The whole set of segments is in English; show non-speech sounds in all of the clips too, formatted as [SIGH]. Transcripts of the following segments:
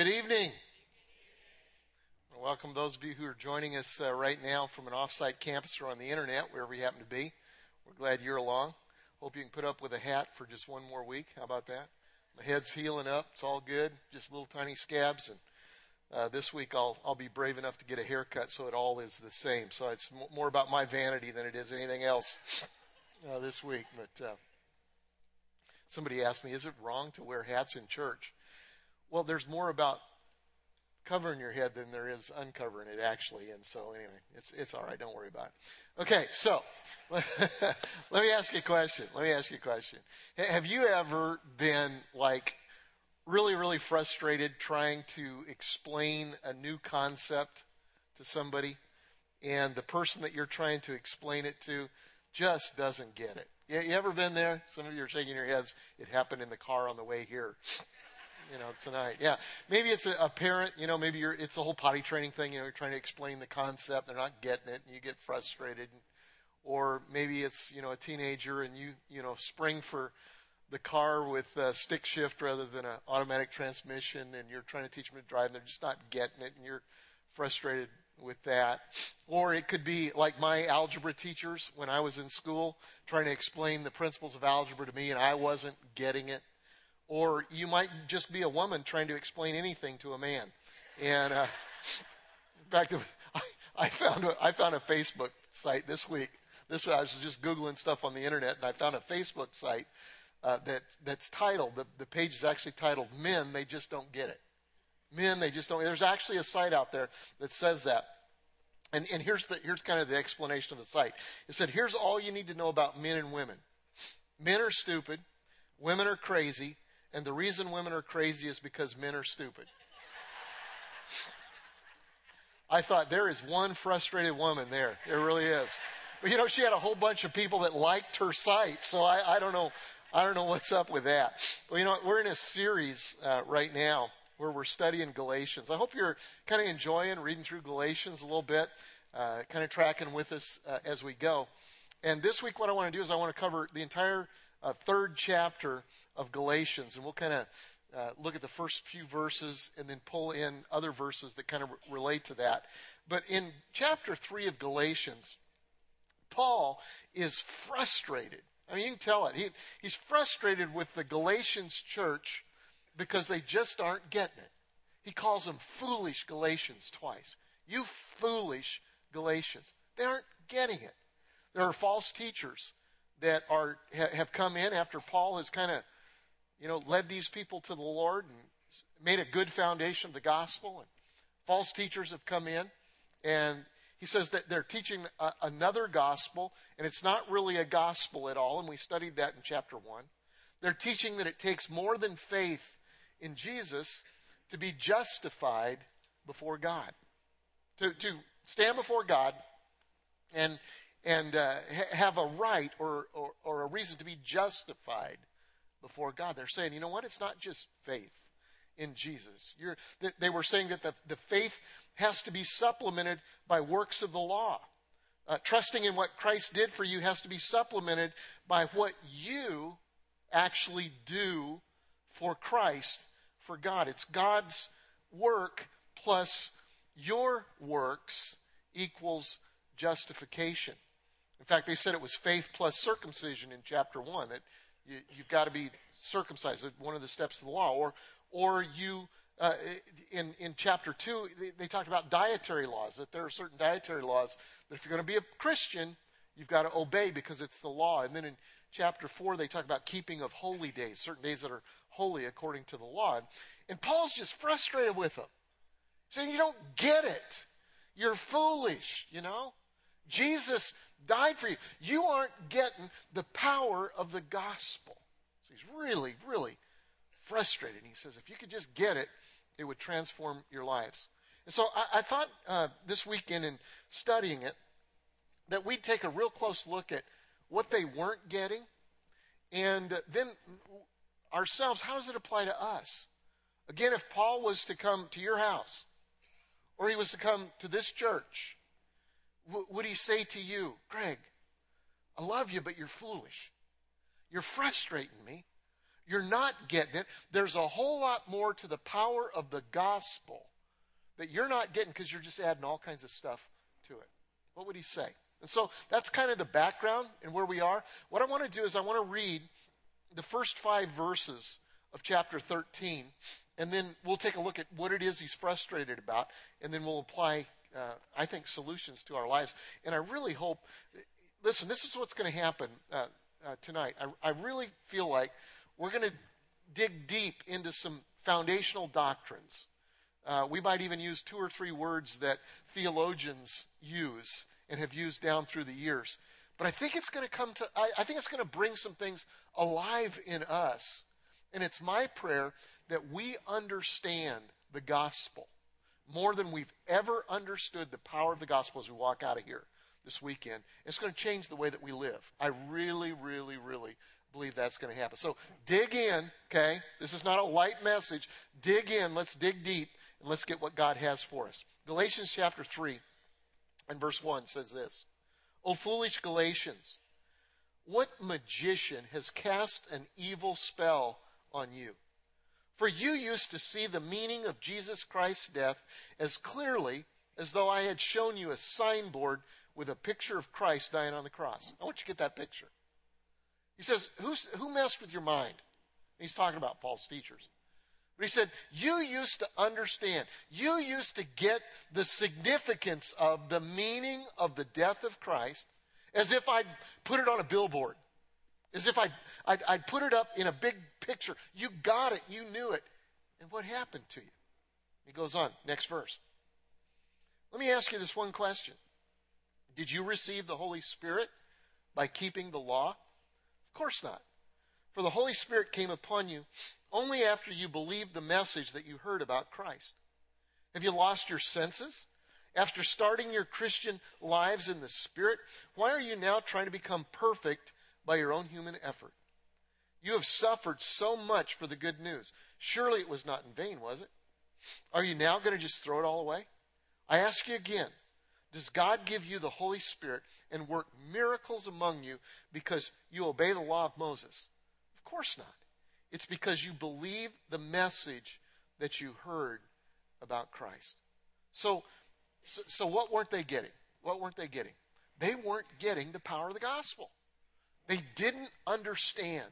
Good evening. Welcome those of you who are joining us uh, right now from an offsite campus or on the internet, wherever you happen to be. We're glad you're along. Hope you can put up with a hat for just one more week. How about that? My head's healing up. It's all good. Just little tiny scabs. And uh, this week I'll I'll be brave enough to get a haircut, so it all is the same. So it's m- more about my vanity than it is anything else [LAUGHS] uh, this week. But uh, somebody asked me, "Is it wrong to wear hats in church?" Well, there's more about covering your head than there is uncovering it actually. And so anyway, it's, it's all right. Don't worry about it. Okay. So [LAUGHS] let me ask you a question. Let me ask you a question. Have you ever been like really, really frustrated trying to explain a new concept to somebody and the person that you're trying to explain it to just doesn't get it? You, ever been there? Some of you are shaking your heads. It happened in the car on the way here you know, tonight. Yeah. Maybe it's a, a parent, you know, maybe you're, it's a whole potty training thing, you know, you're trying to explain the concept, they're not getting it, and you get frustrated. Or maybe it's, you know, a teenager and you, you know, spring for the car with a stick shift rather than an automatic transmission and you're trying to teach them to drive and they're just not getting it and you're frustrated with that. Or it could be like my algebra teachers when I was in school trying to explain the principles of algebra to me and I wasn't getting it. Or you might just be a woman trying to explain anything to a man. And uh, in fact, [LAUGHS] I, I found a, I found a Facebook site this week. This I was just googling stuff on the internet, and I found a Facebook site uh, that that's titled. The, the page is actually titled "Men They Just Don't Get It." Men they just don't. There's actually a site out there that says that. And, and here's the here's kind of the explanation of the site. It said, "Here's all you need to know about men and women. Men are stupid, women are crazy, and the reason women are crazy is because men are stupid. I thought there is one frustrated woman there. There really is. But you know, she had a whole bunch of people that liked her site, so I, I don't know. I don't know what's up with that. Well, you know, we're in a series uh, right now where we're studying Galatians. I hope you're kind of enjoying reading through Galatians a little bit, uh, kind of tracking with us uh, as we go. And this week, what I want to do is I want to cover the entire uh, third chapter of Galatians, and we'll kind of uh, look at the first few verses and then pull in other verses that kind of re- relate to that. But in chapter 3 of Galatians, Paul is frustrated. I mean, you can tell it. He, he's frustrated with the Galatians church because they just aren't getting it. He calls them foolish Galatians twice. You foolish Galatians. They aren't getting it. There are false teachers that are have come in after Paul has kind of, you know, led these people to the Lord and made a good foundation of the gospel. And false teachers have come in, and he says that they're teaching a, another gospel, and it's not really a gospel at all. And we studied that in chapter one. They're teaching that it takes more than faith in Jesus to be justified before God, to to stand before God and and uh, ha- have a right or, or, or a reason to be justified before God. They're saying, you know what? It's not just faith in Jesus. You're, they were saying that the, the faith has to be supplemented by works of the law. Uh, trusting in what Christ did for you has to be supplemented by what you actually do for Christ, for God. It's God's work plus your works equals justification. In fact, they said it was faith plus circumcision in chapter 1, that you, have got to be circumcised, one of the steps of the law. Or, or you, uh, in, in chapter 2, they, they talked about dietary laws, that there are certain dietary laws that if you're going to be a Christian, you've got to obey because it's the law. And then in chapter 4, they talk about keeping of holy days, certain days that are holy according to the law. And Paul's just frustrated with them, saying, You don't get it. You're foolish, you know? Jesus died for you. You aren't getting the power of the gospel. So he's really, really frustrated. He says, if you could just get it, it would transform your lives. And so I, I thought uh, this weekend in studying it that we'd take a real close look at what they weren't getting, and then ourselves, how does it apply to us? Again, if Paul was to come to your house, or he was to come to this church, would he say to you, Greg, I love you, but you're foolish. You're frustrating me. You're not getting it. There's a whole lot more to the power of the gospel that you're not getting because you're just adding all kinds of stuff to it. What would he say? And so that's kind of the background and where we are. What I want to do is I want to read the first five verses of chapter 13, and then we'll take a look at what it is he's frustrated about, and then we'll apply, uh, I think, solutions to our lives. And I really hope, listen, this is what's going to happen uh, uh, tonight. I, I really feel like we're going to dig deep into some foundational doctrines. Uh, we might even use two or three words that theologians use and have used down through the years. But I think it's going to come to, I, I think it's going to bring some things alive in us. And it's my prayer that we understand the gospel more than we've ever understood the power of the gospel as we walk out of here this weekend. It's going to change the way that we live. I really, really, really believe that's going to happen. So dig in, okay? This is not a light message. Dig in. Let's dig deep and let's get what God has for us. Galatians chapter 3 and verse 1 says this O foolish Galatians, what magician has cast an evil spell on you? For you used to see the meaning of Jesus Christ's death as clearly as though I had shown you a signboard with a picture of Christ dying on the cross. I want you to get that picture. He says, Who messed with your mind? he's talking about false teachers. But he said, You used to understand, you used to get the significance of the meaning of the death of Christ as if I'd put it on a billboard, as if I'd, I'd, I'd put it up in a big picture. You got it, you knew it. And what happened to you? He goes on, next verse. Let me ask you this one question Did you receive the Holy Spirit by keeping the law? Of course not. For the Holy Spirit came upon you only after you believed the message that you heard about Christ. Have you lost your senses? After starting your Christian lives in the Spirit, why are you now trying to become perfect by your own human effort? You have suffered so much for the good news. Surely it was not in vain, was it? Are you now going to just throw it all away? I ask you again Does God give you the Holy Spirit and work miracles among you because you obey the law of Moses? Of course not. It's because you believe the message that you heard about Christ. So, so, so what weren't they getting? What weren't they getting? They weren't getting the power of the gospel. They didn't understand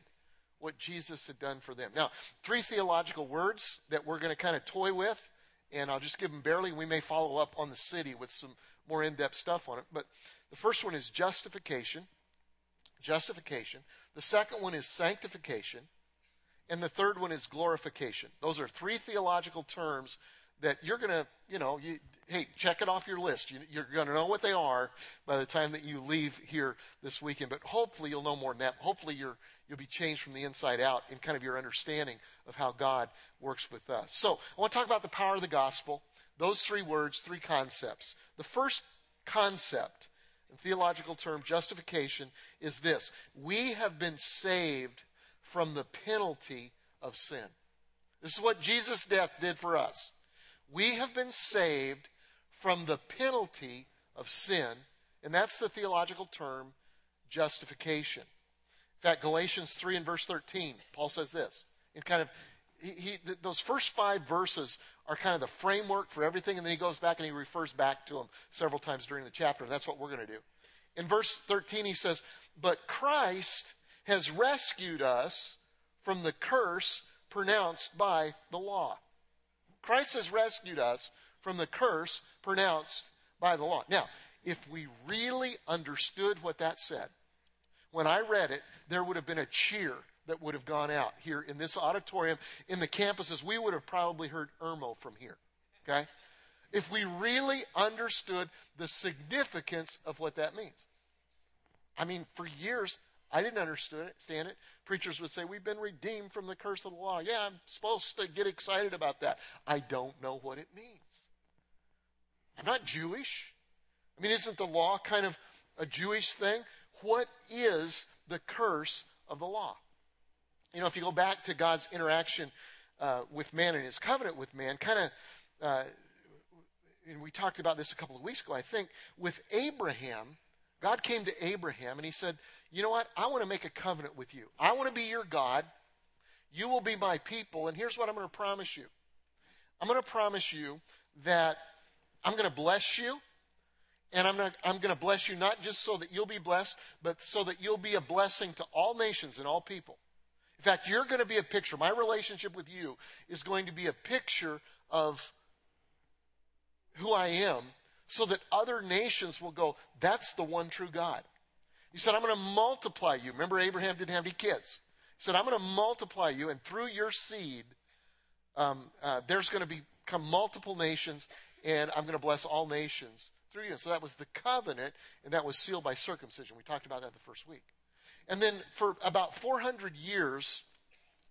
what Jesus had done for them. Now, three theological words that we're going to kind of toy with, and I'll just give them barely. We may follow up on the city with some more in depth stuff on it. But the first one is justification. Justification. The second one is sanctification. And the third one is glorification. Those are three theological terms that you're going to, you know, you, hey, check it off your list. You, you're going to know what they are by the time that you leave here this weekend. But hopefully you'll know more than that. Hopefully you're, you'll be changed from the inside out in kind of your understanding of how God works with us. So I want to talk about the power of the gospel. Those three words, three concepts. The first concept, in theological term, justification, is this. We have been saved from the penalty of sin. This is what Jesus' death did for us. We have been saved from the penalty of sin, and that's the theological term justification. In fact, Galatians 3 and verse 13, Paul says this. In kind of, he, he, those first five verses are kind of the framework for everything, and then he goes back and he refers back to them several times during the chapter, and that's what we're going to do. In verse 13, he says, But Christ has rescued us from the curse pronounced by the law. Christ has rescued us from the curse pronounced by the law. Now, if we really understood what that said, when I read it, there would have been a cheer that would have gone out here in this auditorium, in the campuses. We would have probably heard Irmo from here. Okay? If we really understood the significance of what that means. I mean, for years, I didn't understand it. Preachers would say, We've been redeemed from the curse of the law. Yeah, I'm supposed to get excited about that. I don't know what it means. I'm not Jewish. I mean, isn't the law kind of a Jewish thing? What is the curse of the law? You know, if you go back to God's interaction uh, with man and his covenant with man, kind of, uh, and we talked about this a couple of weeks ago, I think, with Abraham, God came to Abraham and he said, You know what? I want to make a covenant with you. I want to be your God. You will be my people. And here's what I'm going to promise you I'm going to promise you that I'm going to bless you. And I'm, not, I'm going to bless you not just so that you'll be blessed, but so that you'll be a blessing to all nations and all people. In fact, you're going to be a picture. My relationship with you is going to be a picture of who I am so that other nations will go, that's the one true God. He said, I'm going to multiply you. Remember, Abraham didn't have any kids. He said, I'm going to multiply you, and through your seed, um, uh, there's going to become multiple nations, and I'm going to bless all nations through you. So that was the covenant, and that was sealed by circumcision. We talked about that the first week. And then for about 400 years,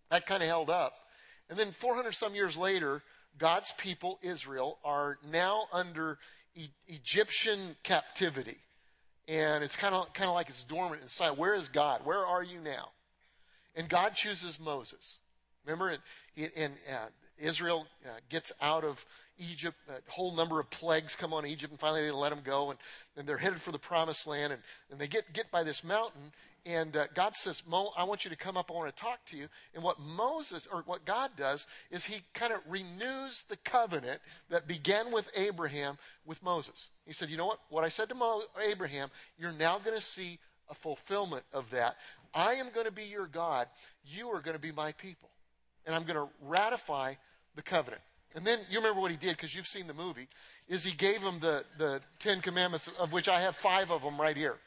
that kind of held up. And then 400 some years later, God's people, Israel, are now under e- Egyptian captivity. And it's kind of, kind of like it's dormant inside. Where is God? Where are you now? And God chooses Moses. Remember, in, in uh, Israel uh, gets out of Egypt. A whole number of plagues come on Egypt, and finally they let them go, and, and they're headed for the promised land. And, and they get, get by this mountain, and uh, God says, Mo, I want you to come up. I want to talk to you. And what Moses, or what God does, is he kind of renews the covenant that began with Abraham with Moses. He said, You know what? What I said to Mo- Abraham, you're now going to see a fulfillment of that. I am going to be your God. You are going to be my people. And I'm going to ratify the covenant. And then you remember what he did because you've seen the movie, is he gave them the, the Ten Commandments, of which I have five of them right here.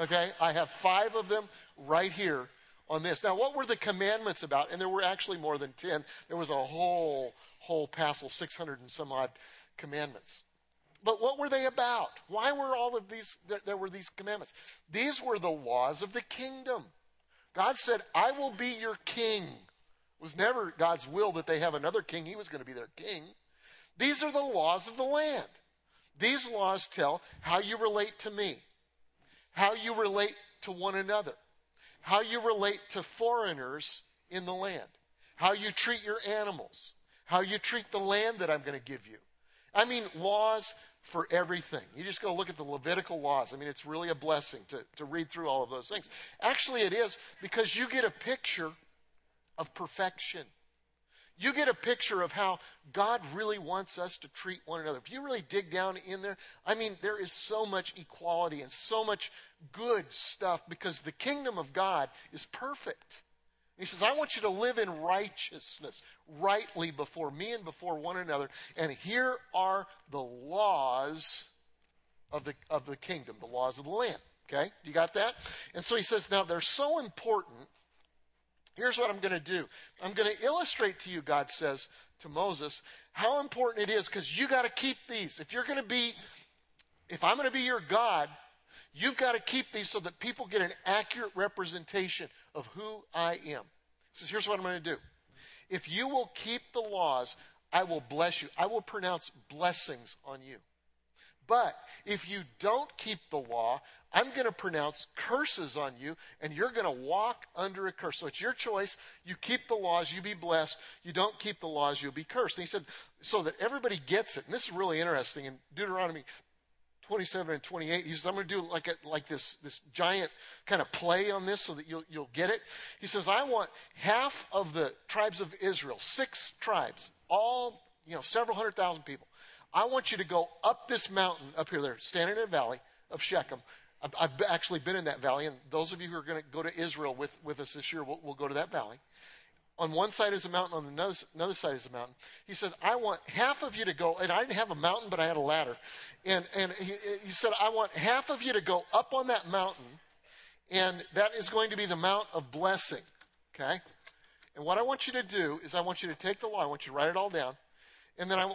Okay? I have five of them right here on this. Now, what were the commandments about? And there were actually more than 10. There was a whole, whole passel, 600 and some odd commandments. But what were they about? Why were all of these, there were these commandments? These were the laws of the kingdom. God said, I will be your king. It was never God's will that they have another king. He was going to be their king. These are the laws of the land. These laws tell how you relate to me how you relate to one another, how you relate to foreigners in the land, how you treat your animals, how you treat the land that I'm going to give you. I mean, laws for everything. You just go look at the Levitical laws. I mean, it's really a blessing to, to read through all of those things. Actually, it is because you get a picture of perfection you get a picture of how God really wants us to treat one another. If you really dig down in there, I mean, there is so much equality and so much good stuff because the kingdom of God is perfect. He says, I want you to live in righteousness, rightly before me and before one another. And here are the laws of the, of the kingdom, the laws of the land. Okay? You got that? And so he says, now they're so important Here's what I'm going to do. I'm going to illustrate to you, God says to Moses, how important it is because you got to keep these. If you're going to be, if I'm going to be your God, you've got to keep these so that people get an accurate representation of who I am. He says, here's what I'm going to do. If you will keep the laws, I will bless you. I will pronounce blessings on you. But if you don't keep the law, I'm going to pronounce curses on you, and you're going to walk under a curse. So it's your choice. You keep the laws, you'll be blessed. You don't keep the laws, you'll be cursed. And he said, so that everybody gets it. And this is really interesting. In Deuteronomy 27 and 28, he says, I'm going to do like, a, like this, this giant kind of play on this so that you'll, you'll get it. He says, I want half of the tribes of Israel, six tribes, all, you know, several hundred thousand people. I want you to go up this mountain up here. They're standing in a valley of Shechem. I've, I've actually been in that valley, and those of you who are going to go to Israel with, with us this year will will go to that valley. On one side is a mountain, on another, another side is a mountain. He says, I want half of you to go, and I didn't have a mountain, but I had a ladder. And, and he, he said, I want half of you to go up on that mountain, and that is going to be the mount of blessing. Okay? And what I want you to do is I want you to take the law, I want you to write it all down, and then I,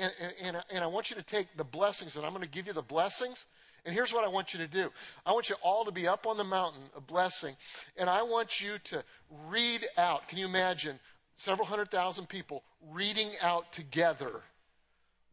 and, and, and I want you to take the blessings, and I'm going to give you the blessings. And here's what I want you to do. I want you all to be up on the mountain a blessing, and I want you to read out. Can you imagine several hundred thousand people reading out together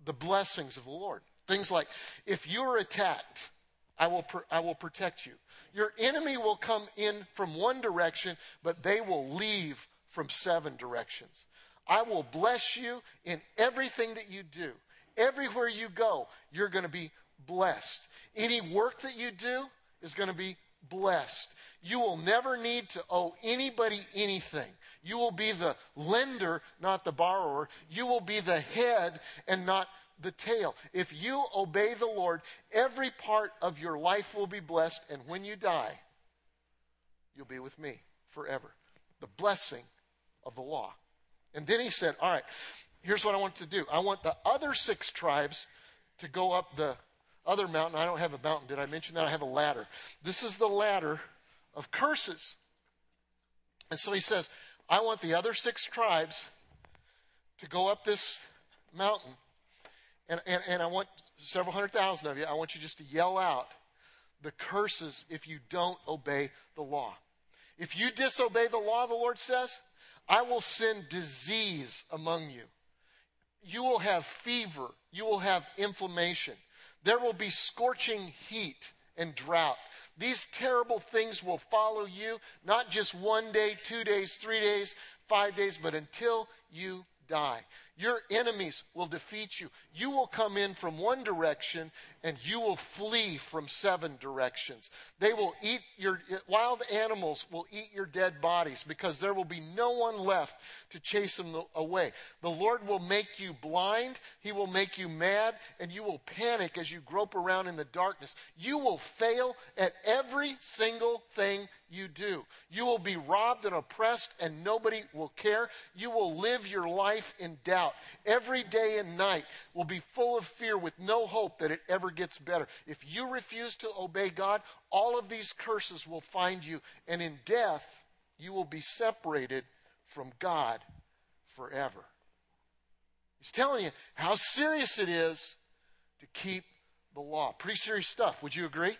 the blessings of the Lord? Things like, if you are attacked, I will, I will protect you. Your enemy will come in from one direction, but they will leave from seven directions. I will bless you in everything that you do. Everywhere you go, you're going to be blessed. Any work that you do is going to be blessed. You will never need to owe anybody anything. You will be the lender, not the borrower. You will be the head and not the tail. If you obey the Lord, every part of your life will be blessed, and when you die, you'll be with me forever. The blessing of the law. And then he said, All right, here's what I want to do. I want the other six tribes to go up the other mountain. I don't have a mountain. Did I mention that? I have a ladder. This is the ladder of curses. And so he says, I want the other six tribes to go up this mountain. And, and, and I want several hundred thousand of you, I want you just to yell out the curses if you don't obey the law. If you disobey the law, the Lord says, I will send disease among you. You will have fever. You will have inflammation. There will be scorching heat and drought. These terrible things will follow you, not just one day, two days, three days, five days, but until you die. Your enemies will defeat you. You will come in from one direction and you will flee from seven directions. They will eat your, wild animals will eat your dead bodies because there will be no one left to chase them away. The Lord will make you blind. He will make you mad and you will panic as you grope around in the darkness. You will fail at every single thing you do. You will be robbed and oppressed and nobody will care. You will live your life in doubt. Every day and night will be full of fear with no hope that it ever gets better. If you refuse to obey God, all of these curses will find you and in death you will be separated from God forever. He's telling you how serious it is to keep the law. Pretty serious stuff. Would you agree?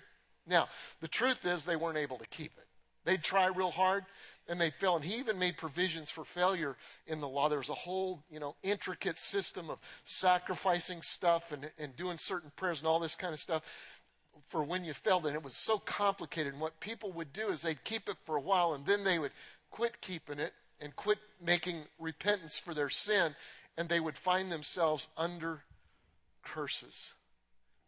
Now, the truth is they weren't able to keep it. They'd try real hard and they'd fail. And he even made provisions for failure in the law. There was a whole, you know, intricate system of sacrificing stuff and, and doing certain prayers and all this kind of stuff for when you failed. And it was so complicated. And what people would do is they'd keep it for a while and then they would quit keeping it and quit making repentance for their sin. And they would find themselves under curses.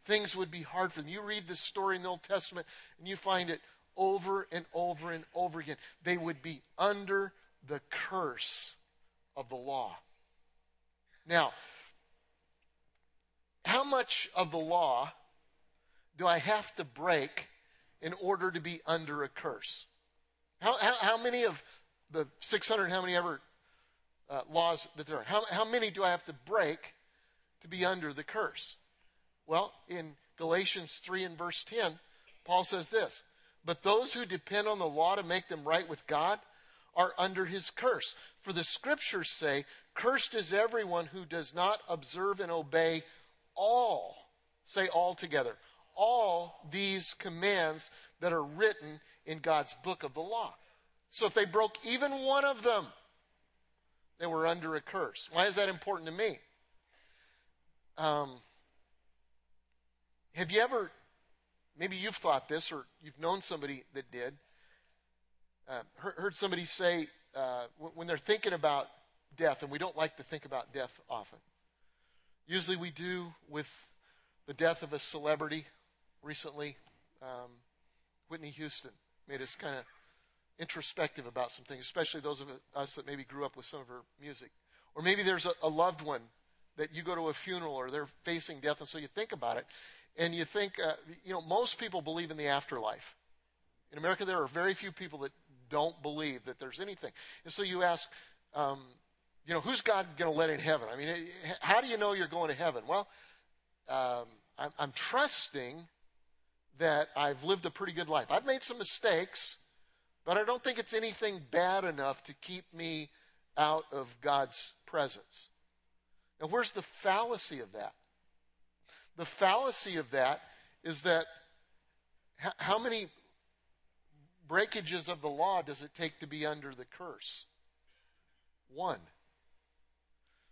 Things would be hard for them. You read this story in the Old Testament and you find it over and over and over again. They would be under the curse of the law. Now, how much of the law do I have to break in order to be under a curse? How, how, how many of the 600, how many ever uh, laws that there are, how, how many do I have to break to be under the curse? Well, in Galatians 3 and verse 10, Paul says this but those who depend on the law to make them right with God are under his curse. For the scriptures say, Cursed is everyone who does not observe and obey all, say all together, all these commands that are written in God's book of the law. So if they broke even one of them, they were under a curse. Why is that important to me? Um, have you ever Maybe you've thought this, or you've known somebody that did. Uh, heard, heard, somebody say uh, when they're thinking about death, and we don't like to think about death often. Usually we do with the death of a celebrity recently. Um, Whitney Houston made us kind of introspective about some things, especially those of us that maybe grew up with some of her music. Or maybe there's a, a loved one that you go to a funeral or they're facing death, and so you think about it and you think, uh, you know, most people believe in the afterlife. In America, there are very few people that don't believe that there's anything. And so you ask, um, you know, who's God going to let in heaven? I mean, how do you know you're going to heaven? Well, um, I'm, I'm trusting that I've lived a pretty good life. I've made some mistakes, but I don't think it's anything bad enough to keep me out of God's presence. Now, where's the fallacy of that? The fallacy of that is that how many breakages of the law does it take to be under the curse? One.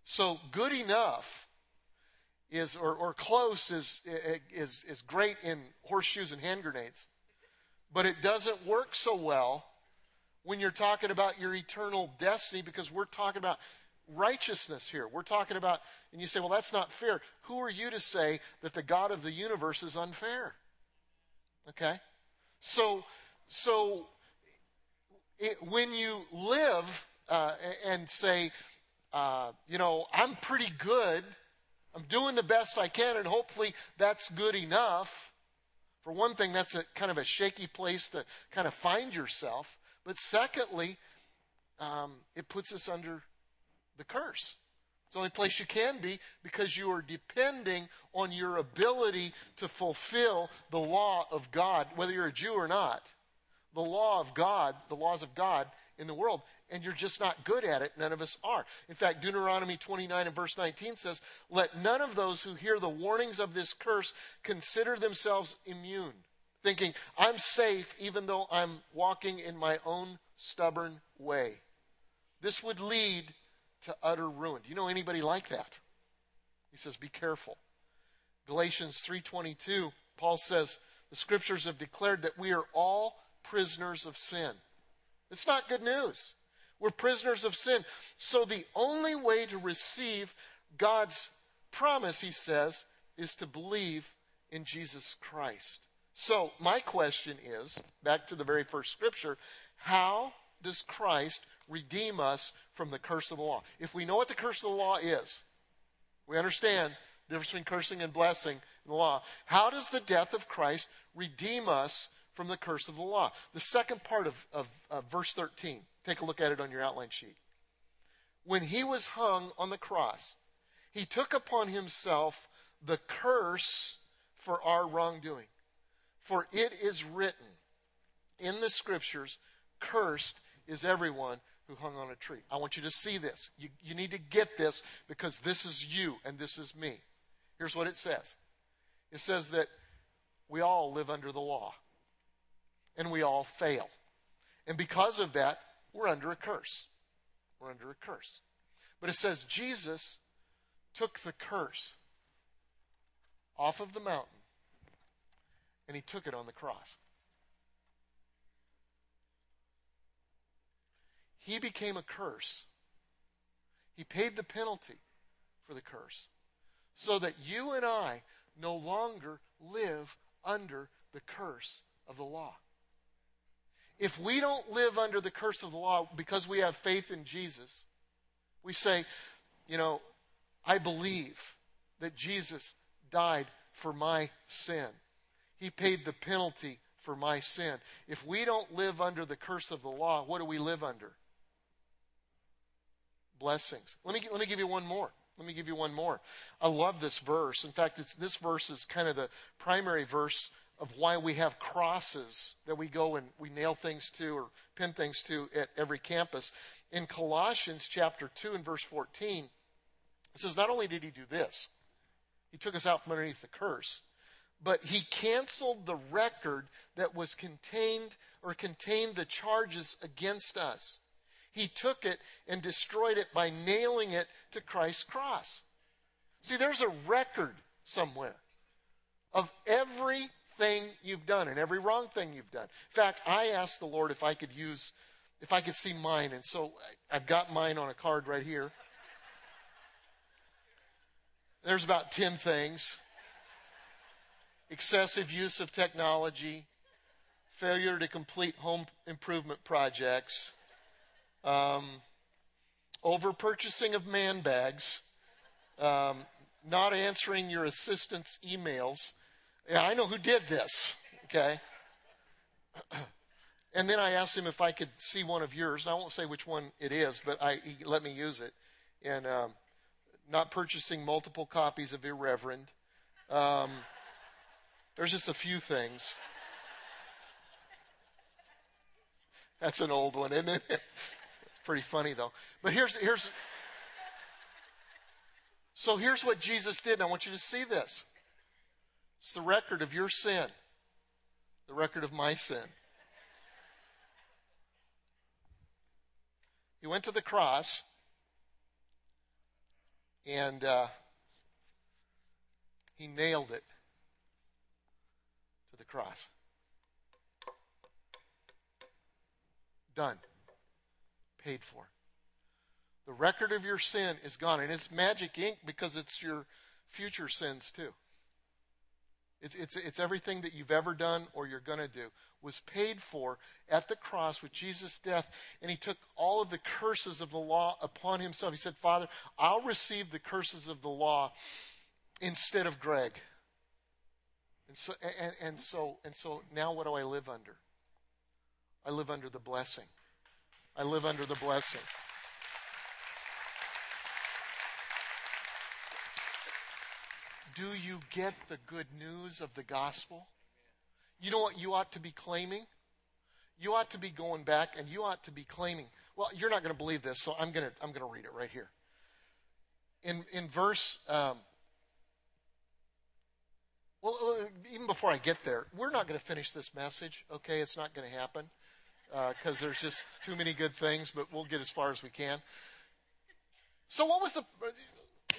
So good enough is, or, or close is, is, is great in horseshoes and hand grenades, but it doesn't work so well when you're talking about your eternal destiny because we're talking about righteousness here. We're talking about, and you say, well, that's not fair. Who are you to say that the God of the universe is unfair? Okay? So, so it, when you live uh, and say, uh, you know, I'm pretty good. I'm doing the best I can, and hopefully that's good enough. For one thing, that's a kind of a shaky place to kind of find yourself. But secondly, um, it puts us under the curse. It's the only place you can be because you are depending on your ability to fulfill the law of God, whether you're a Jew or not. The law of God, the laws of God in the world, and you're just not good at it. None of us are. In fact, Deuteronomy 29 and verse 19 says, Let none of those who hear the warnings of this curse consider themselves immune, thinking, I'm safe even though I'm walking in my own stubborn way. This would lead to utter ruin. Do you know anybody like that? He says, be careful. Galatians 3:22, Paul says, the scriptures have declared that we are all prisoners of sin. It's not good news. We're prisoners of sin. So the only way to receive God's promise, he says, is to believe in Jesus Christ. So my question is, back to the very first scripture, how does Christ redeem us from the curse of the law. If we know what the curse of the law is, we understand the difference between cursing and blessing in the law. How does the death of Christ redeem us from the curse of the law? The second part of, of, of verse 13, take a look at it on your outline sheet. When he was hung on the cross, he took upon himself the curse for our wrongdoing. For it is written in the scriptures, cursed is everyone who hung on a tree. I want you to see this. You, you need to get this because this is you and this is me. Here's what it says it says that we all live under the law and we all fail. And because of that, we're under a curse. We're under a curse. But it says Jesus took the curse off of the mountain and he took it on the cross. He became a curse. He paid the penalty for the curse so that you and I no longer live under the curse of the law. If we don't live under the curse of the law because we have faith in Jesus, we say, you know, I believe that Jesus died for my sin. He paid the penalty for my sin. If we don't live under the curse of the law, what do we live under? Blessings. Let me, let me give you one more. Let me give you one more. I love this verse. In fact, this verse is kind of the primary verse of why we have crosses that we go and we nail things to or pin things to at every campus. In Colossians chapter 2 and verse 14, it says, Not only did he do this, he took us out from underneath the curse, but he canceled the record that was contained or contained the charges against us. He took it and destroyed it by nailing it to Christ's cross. See, there's a record somewhere of everything you've done and every wrong thing you've done. In fact, I asked the Lord if I could use, if I could see mine, and so I've got mine on a card right here. There's about 10 things excessive use of technology, failure to complete home improvement projects um, over purchasing of man bags, um, not answering your assistant's emails. Yeah, I know who did this, okay? [CLEARS THROAT] And then I asked him if I could see one of yours. I won't say which one it is, but I, he let me use it. And um, not purchasing multiple copies of Irreverend. Um, there's just a few things. [LAUGHS] That's an old one, isn't it? [LAUGHS] pretty funny though. But here's here's so here's what Jesus did, I want you to see this. It's the record of your sin, the record of my sin. He went to the cross and uh, he nailed it to the cross. Done paid for. The record of your sin is gone. And it's magic ink because it's your future sins too. It's, it's, it's everything that you've ever done or you're going to do was paid for at the cross with Jesus' death. And he took all of the curses of the law upon himself. He said, Father, I'll receive the curses of the law instead of Greg. And so, and, and so, and so now what do I live under? I live under the blessing. I live under the blessing. Do you get the good news of the gospel? You know what you ought to be claiming? You ought to be going back and you ought to be claiming. Well, you're not going to believe this, so I'm going to, I'm going to read it right here. In, in verse, um, well, even before I get there, we're not going to finish this message, okay? It's not going to happen because uh, there's just too many good things, but we'll get as far as we can. So, what was the?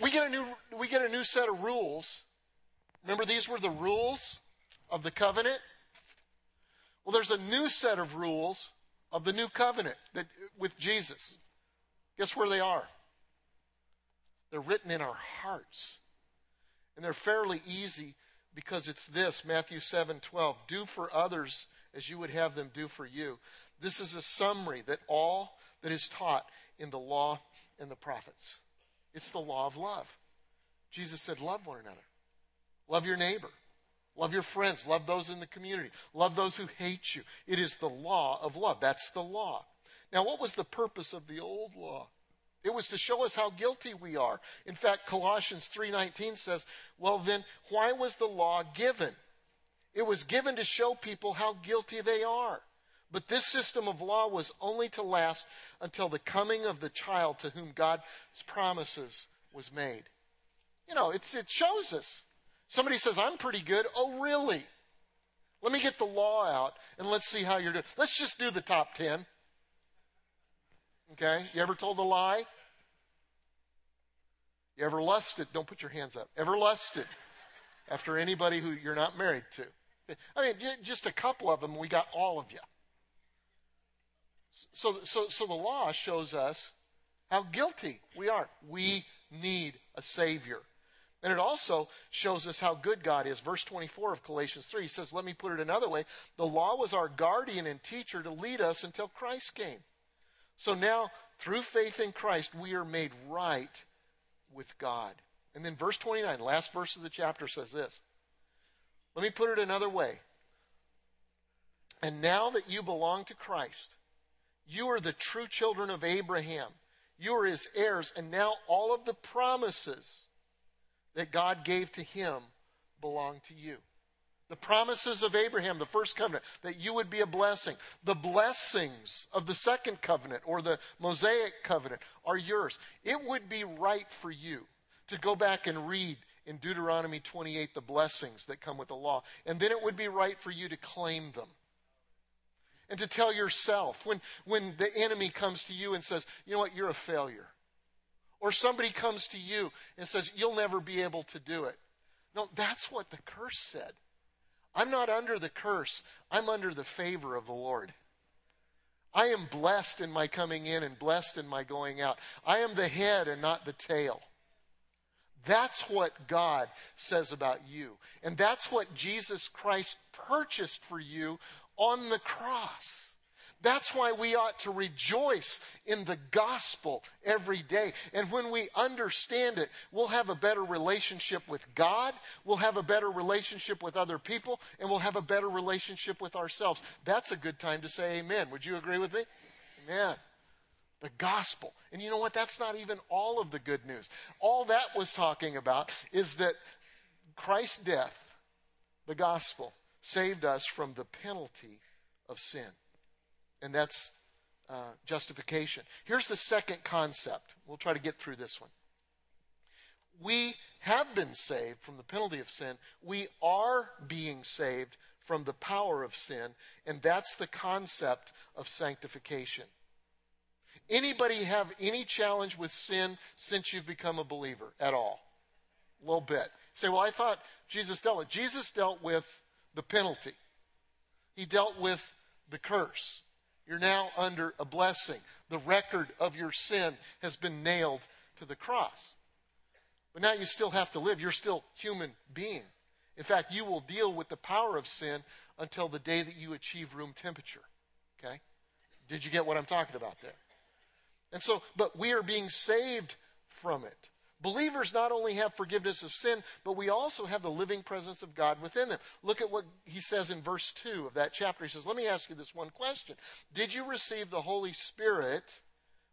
We get a new we get a new set of rules. Remember, these were the rules of the covenant. Well, there's a new set of rules of the new covenant that, with Jesus. Guess where they are? They're written in our hearts. And they're fairly easy because it's this Matthew 7 12. Do for others as you would have them do for you. This is a summary that all that is taught in the law and the prophets. It's the law of love. Jesus said, Love one another, love your neighbor. Love your friends. Love those in the community. Love those who hate you. It is the law of love. That's the law. Now, what was the purpose of the old law? It was to show us how guilty we are. In fact, Colossians 3:19 says, "Well then, why was the law given? It was given to show people how guilty they are. But this system of law was only to last until the coming of the child to whom God's promises was made. You know, it shows us. Somebody says, I'm pretty good. Oh, really? Let me get the law out and let's see how you're doing. Let's just do the top 10. Okay? You ever told a lie? You ever lusted? Don't put your hands up. Ever lusted after anybody who you're not married to? I mean, just a couple of them, we got all of you. So, so, so the law shows us how guilty we are. We need a Savior. And it also shows us how good God is. Verse 24 of Galatians 3 says, Let me put it another way. The law was our guardian and teacher to lead us until Christ came. So now, through faith in Christ, we are made right with God. And then verse 29, last verse of the chapter says this. Let me put it another way. And now that you belong to Christ, you are the true children of Abraham. You are his heirs, and now all of the promises that God gave to him belong to you. The promises of Abraham, the first covenant, that you would be a blessing. The blessings of the second covenant or the Mosaic covenant are yours. It would be right for you to go back and read in Deuteronomy 28 the blessings that come with the law. And then it would be right for you to claim them. And to tell yourself when, when the enemy comes to you and says, you know what, you're a failure. Or somebody comes to you and says, You'll never be able to do it. No, that's what the curse said. I'm not under the curse, I'm under the favor of the Lord. I am blessed in my coming in and blessed in my going out. I am the head and not the tail. That's what God says about you. And that's what Jesus Christ purchased for you on the cross. That's why we ought to rejoice in the gospel every day. And when we understand it, we'll have a better relationship with God, we'll have a better relationship with other people, and we'll have a better relationship with ourselves. That's a good time to say amen. Would you agree with me? Amen. The gospel. And you know what? That's not even all of the good news. All that was talking about is that Christ's death, the gospel, saved us from the penalty of sin and that's uh, justification. Here's the second concept. We'll try to get through this one. We have been saved from the penalty of sin. We are being saved from the power of sin, and that's the concept of sanctification. Anybody have any challenge with sin since you've become a believer at all? A little bit. say, well, I thought Jesus dealt with. Jesus dealt with the penalty. He dealt with the curse. You're now under a blessing. The record of your sin has been nailed to the cross. But now you still have to live. You're still human being. In fact, you will deal with the power of sin until the day that you achieve room temperature. Okay? Did you get what I'm talking about there? And so, but we are being saved from it. Believers not only have forgiveness of sin, but we also have the living presence of God within them. Look at what he says in verse 2 of that chapter. He says, Let me ask you this one question Did you receive the Holy Spirit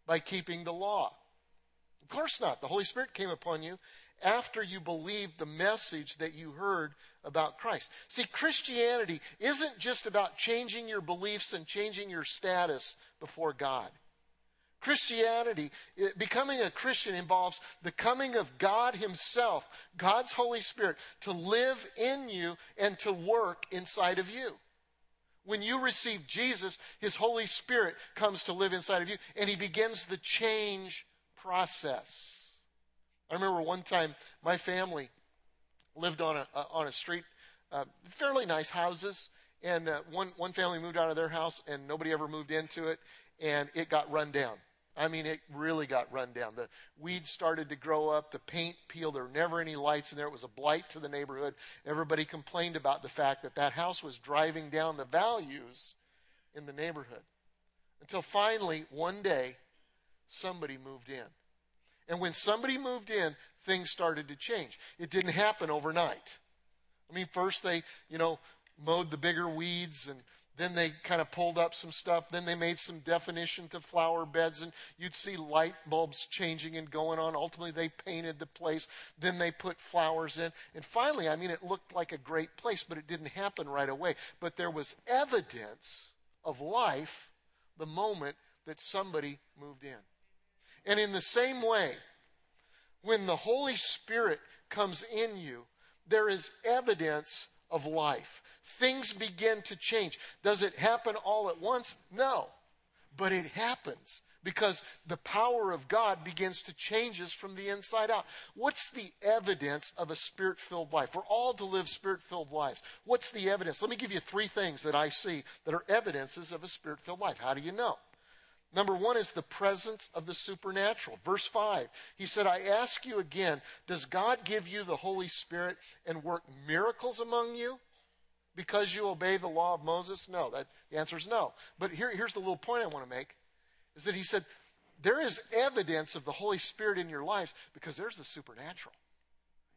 by keeping the law? Of course not. The Holy Spirit came upon you after you believed the message that you heard about Christ. See, Christianity isn't just about changing your beliefs and changing your status before God. Christianity, becoming a Christian involves the coming of God Himself, God's Holy Spirit, to live in you and to work inside of you. When you receive Jesus, His Holy Spirit comes to live inside of you and He begins the change process. I remember one time my family lived on a, on a street, uh, fairly nice houses, and uh, one, one family moved out of their house and nobody ever moved into it, and it got run down. I mean, it really got run down. The weeds started to grow up, the paint peeled, there were never any lights in there. It was a blight to the neighborhood. Everybody complained about the fact that that house was driving down the values in the neighborhood. Until finally, one day, somebody moved in. And when somebody moved in, things started to change. It didn't happen overnight. I mean, first they, you know, mowed the bigger weeds and then they kind of pulled up some stuff. Then they made some definition to flower beds, and you'd see light bulbs changing and going on. Ultimately, they painted the place. Then they put flowers in. And finally, I mean, it looked like a great place, but it didn't happen right away. But there was evidence of life the moment that somebody moved in. And in the same way, when the Holy Spirit comes in you, there is evidence of life things begin to change. Does it happen all at once? No. But it happens because the power of God begins to change us from the inside out. What's the evidence of a spirit filled life? We're all to live spirit filled lives. What's the evidence? Let me give you three things that I see that are evidences of a spirit filled life. How do you know? Number one is the presence of the supernatural. Verse 5, he said, I ask you again, does God give you the Holy Spirit and work miracles among you? because you obey the law of Moses? No. That, the answer is no. But here, here's the little point I want to make is that he said, there is evidence of the Holy Spirit in your lives because there's the supernatural.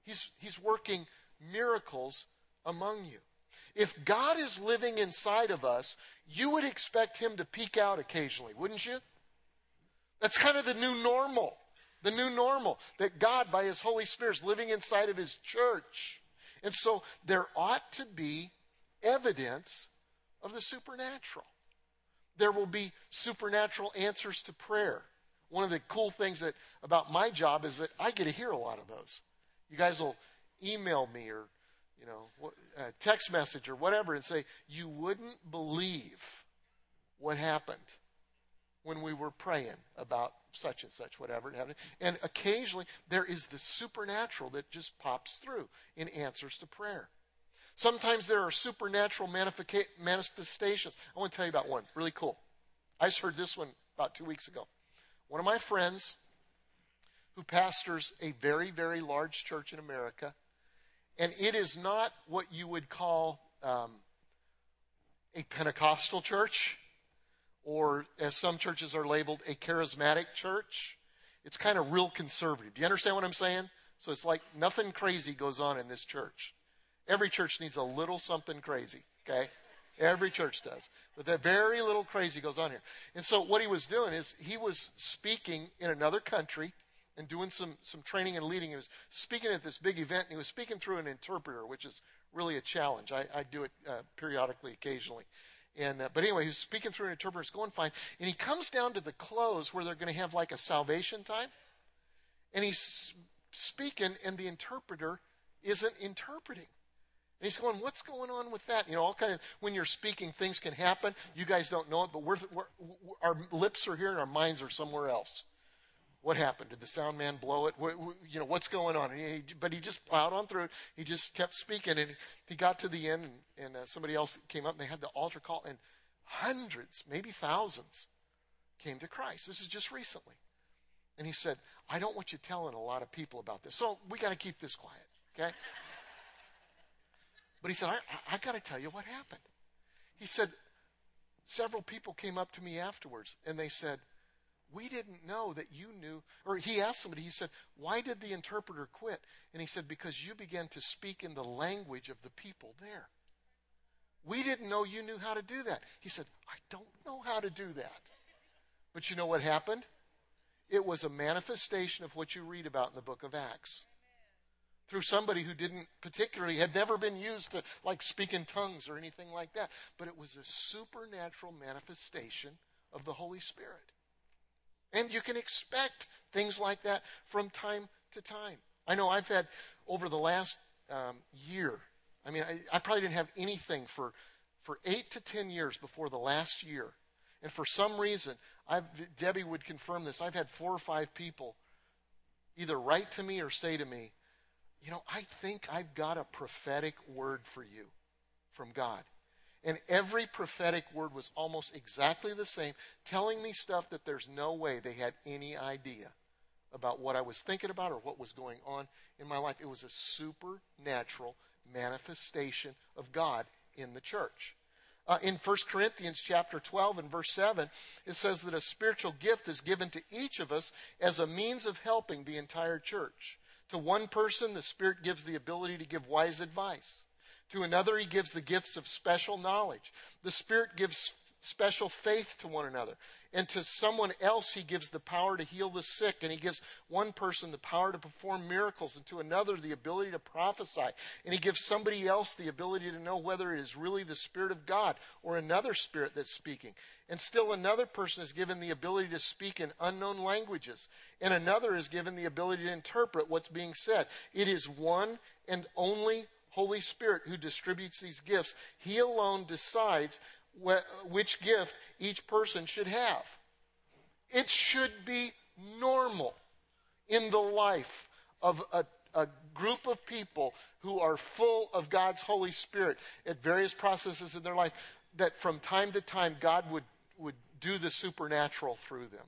He's, he's working miracles among you. If God is living inside of us, you would expect him to peek out occasionally, wouldn't you? That's kind of the new normal. The new normal that God, by his Holy Spirit, is living inside of his church. And so there ought to be evidence of the supernatural. There will be supernatural answers to prayer. One of the cool things that about my job is that I get to hear a lot of those. You guys will email me or you know uh, text message or whatever and say you wouldn't believe what happened when we were praying about such and such, whatever happened. And occasionally there is the supernatural that just pops through in answers to prayer. Sometimes there are supernatural manifestations. I want to tell you about one, really cool. I just heard this one about two weeks ago. One of my friends who pastors a very, very large church in America, and it is not what you would call um, a Pentecostal church, or as some churches are labeled, a charismatic church. It's kind of real conservative. Do you understand what I'm saying? So it's like nothing crazy goes on in this church. Every church needs a little something crazy, okay? Every church does. But that very little crazy goes on here. And so what he was doing is he was speaking in another country and doing some, some training and leading. He was speaking at this big event and he was speaking through an interpreter, which is really a challenge. I, I do it uh, periodically, occasionally. And, uh, but anyway, he's speaking through an interpreter. It's going fine. And he comes down to the close where they're going to have like a salvation time. And he's speaking and the interpreter isn't interpreting. And he's going, what's going on with that? You know, all kind of, when you're speaking, things can happen. You guys don't know it, but we're, we're, our lips are here and our minds are somewhere else. What happened? Did the sound man blow it? You know, what's going on? He, but he just plowed on through. He just kept speaking and he got to the end and, and uh, somebody else came up and they had the altar call and hundreds, maybe thousands came to Christ. This is just recently. And he said, I don't want you telling a lot of people about this. So we got to keep this quiet. Okay? But he said, I, I, I got to tell you what happened. He said, several people came up to me afterwards and they said, we didn't know that you knew, or he asked somebody, he said, Why did the interpreter quit? And he said, Because you began to speak in the language of the people there. We didn't know you knew how to do that. He said, I don't know how to do that. But you know what happened? It was a manifestation of what you read about in the book of Acts. Through somebody who didn't particularly, had never been used to like speak in tongues or anything like that. But it was a supernatural manifestation of the Holy Spirit. And you can expect things like that from time to time. I know I've had over the last um, year, I mean, I, I probably didn't have anything for, for eight to ten years before the last year. And for some reason, I've, Debbie would confirm this. I've had four or five people either write to me or say to me, You know, I think I've got a prophetic word for you from God. And every prophetic word was almost exactly the same, telling me stuff that there's no way they had any idea about what I was thinking about or what was going on in my life. It was a supernatural manifestation of God in the church. Uh, in 1 Corinthians chapter 12 and verse 7, it says that a spiritual gift is given to each of us as a means of helping the entire church. To one person, the Spirit gives the ability to give wise advice. To another, he gives the gifts of special knowledge. The Spirit gives special faith to one another. And to someone else, he gives the power to heal the sick. And he gives one person the power to perform miracles, and to another, the ability to prophesy. And he gives somebody else the ability to know whether it is really the Spirit of God or another Spirit that's speaking. And still another person is given the ability to speak in unknown languages. And another is given the ability to interpret what's being said. It is one and only Holy Spirit who distributes these gifts. He alone decides wh- which gift each person should have. It should be normal in the life of a, a group of people who are full of God's Holy Spirit at various processes in their life that from time to time God would, would do the supernatural through them.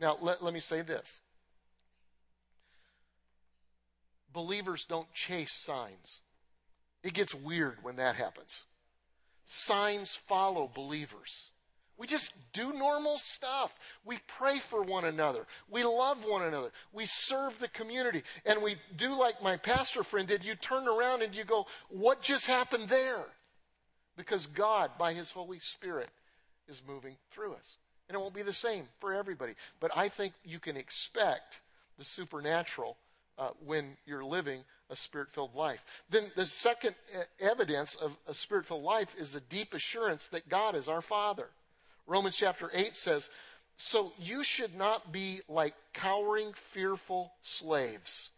Now, let, let me say this believers don't chase signs. It gets weird when that happens. Signs follow believers. We just do normal stuff. We pray for one another. We love one another. We serve the community. And we do like my pastor friend did. You turn around and you go, What just happened there? Because God, by His Holy Spirit, is moving through us. And it won't be the same for everybody. But I think you can expect the supernatural uh, when you're living a spirit filled life. Then the second evidence of a spirit filled life is a deep assurance that God is our Father. Romans chapter 8 says, So you should not be like cowering, fearful slaves.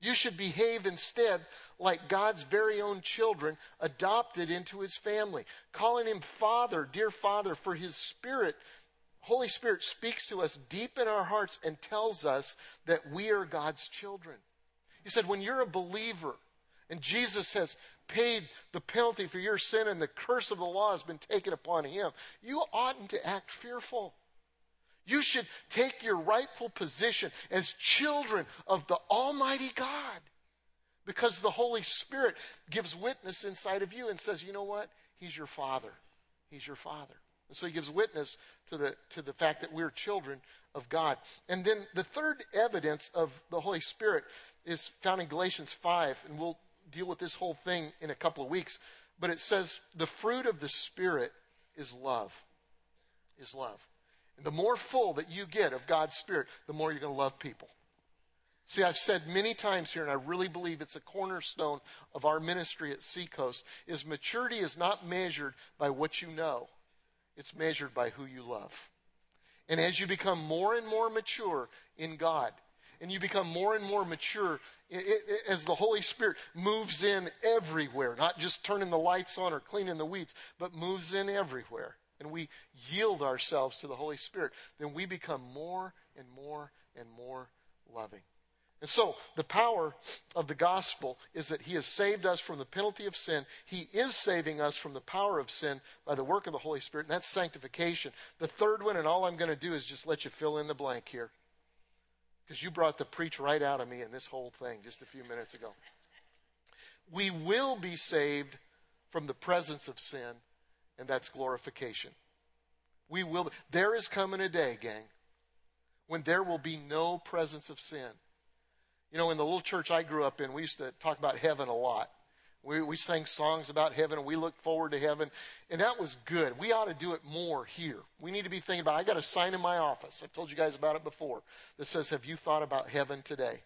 You should behave instead like God's very own children adopted into his family, calling him Father, dear Father, for his Spirit Holy Spirit speaks to us deep in our hearts and tells us that we are God's children. He said, when you're a believer and Jesus has paid the penalty for your sin and the curse of the law has been taken upon him, you oughtn't to act fearful. You should take your rightful position as children of the Almighty God because the Holy Spirit gives witness inside of you and says, you know what? He's your Father. He's your Father. And so he gives witness to the, to the fact that we're children of God. And then the third evidence of the Holy Spirit is found in Galatians 5, and we'll deal with this whole thing in a couple of weeks. But it says, the fruit of the Spirit is love. Is love. And the more full that you get of God's Spirit, the more you're going to love people. See, I've said many times here, and I really believe it's a cornerstone of our ministry at Seacoast, is maturity is not measured by what you know. It's measured by who you love. And as you become more and more mature in God, and you become more and more mature it, it, as the Holy Spirit moves in everywhere, not just turning the lights on or cleaning the weeds, but moves in everywhere, and we yield ourselves to the Holy Spirit, then we become more and more and more loving. And so, the power of the gospel is that He has saved us from the penalty of sin. He is saving us from the power of sin by the work of the Holy Spirit, and that's sanctification. The third one, and all I'm going to do is just let you fill in the blank here. Because you brought the preach right out of me in this whole thing just a few minutes ago. we will be saved from the presence of sin, and that's glorification. We will. There is coming a day, gang, when there will be no presence of sin. You know, in the little church I grew up in, we used to talk about heaven a lot. We, we sang songs about heaven and we looked forward to heaven. And that was good. We ought to do it more here. We need to be thinking about, I got a sign in my office. I've told you guys about it before that says, Have you thought about heaven today?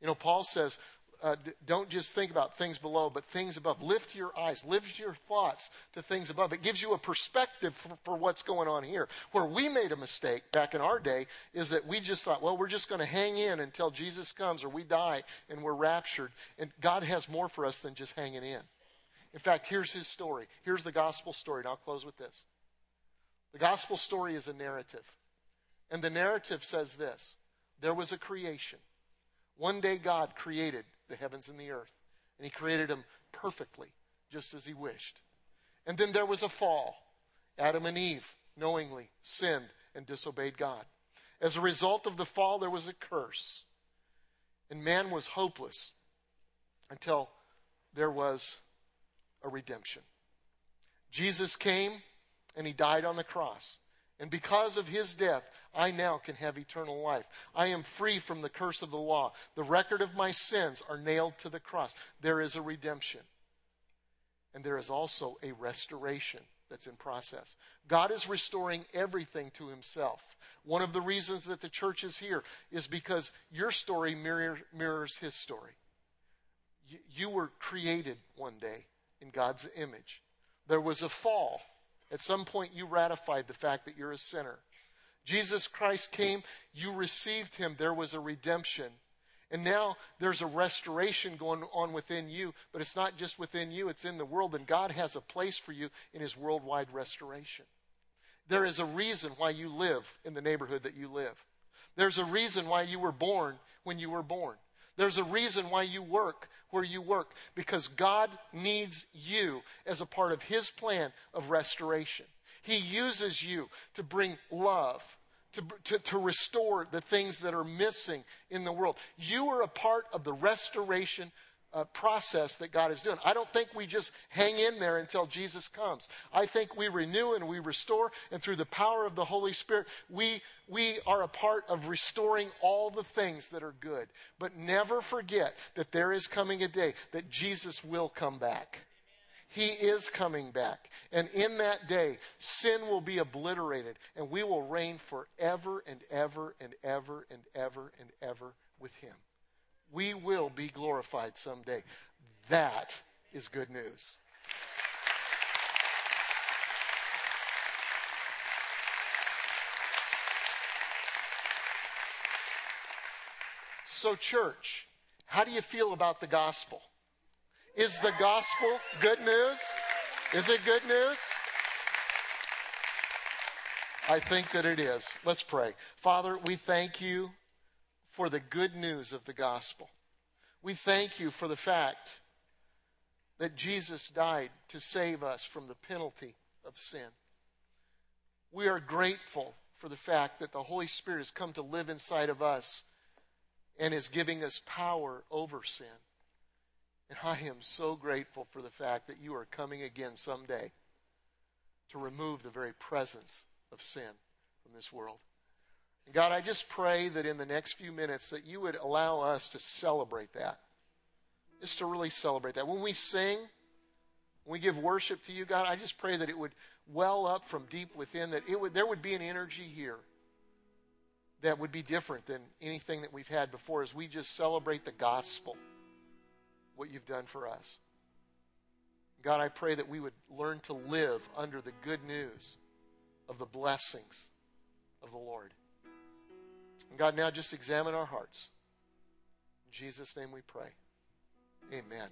You know, Paul says, uh, don't just think about things below, but things above. Lift your eyes, lift your thoughts to things above. It gives you a perspective for, for what's going on here. Where we made a mistake back in our day is that we just thought, well, we're just going to hang in until Jesus comes or we die and we're raptured. And God has more for us than just hanging in. In fact, here's his story. Here's the gospel story, and I'll close with this. The gospel story is a narrative. And the narrative says this there was a creation. One day God created the heavens and the earth. And he created them perfectly, just as he wished. And then there was a fall. Adam and Eve knowingly sinned and disobeyed God. As a result of the fall, there was a curse. And man was hopeless until there was a redemption. Jesus came and he died on the cross. And because of his death, I now can have eternal life. I am free from the curse of the law. The record of my sins are nailed to the cross. There is a redemption. And there is also a restoration that's in process. God is restoring everything to himself. One of the reasons that the church is here is because your story mirror, mirrors his story. You, you were created one day in God's image. There was a fall at some point, you ratified the fact that you're a sinner. Jesus Christ came, you received him, there was a redemption. And now there's a restoration going on within you, but it's not just within you, it's in the world, and God has a place for you in his worldwide restoration. There is a reason why you live in the neighborhood that you live. There's a reason why you were born when you were born. There's a reason why you work where you work because God needs you as a part of His plan of restoration. He uses you to bring love, to, to, to, restore the things that are missing in the world. You are a part of the restoration uh, process that God is doing. I don't think we just hang in there until Jesus comes. I think we renew and we restore, and through the power of the Holy Spirit, we, we are a part of restoring all the things that are good. But never forget that there is coming a day that Jesus will come back. He is coming back. And in that day, sin will be obliterated, and we will reign forever and ever and ever and ever and ever with Him. We will be glorified someday. That is good news. So, church, how do you feel about the gospel? Is the gospel good news? Is it good news? I think that it is. Let's pray. Father, we thank you for the good news of the gospel. We thank you for the fact that Jesus died to save us from the penalty of sin. We are grateful for the fact that the Holy Spirit has come to live inside of us and is giving us power over sin. And I am so grateful for the fact that you are coming again someday to remove the very presence of sin from this world. God, I just pray that in the next few minutes that you would allow us to celebrate that. Just to really celebrate that. When we sing, when we give worship to you, God, I just pray that it would well up from deep within, that it would, there would be an energy here that would be different than anything that we've had before as we just celebrate the gospel, what you've done for us. God, I pray that we would learn to live under the good news of the blessings of the Lord. And God, now just examine our hearts. In Jesus' name we pray. Amen.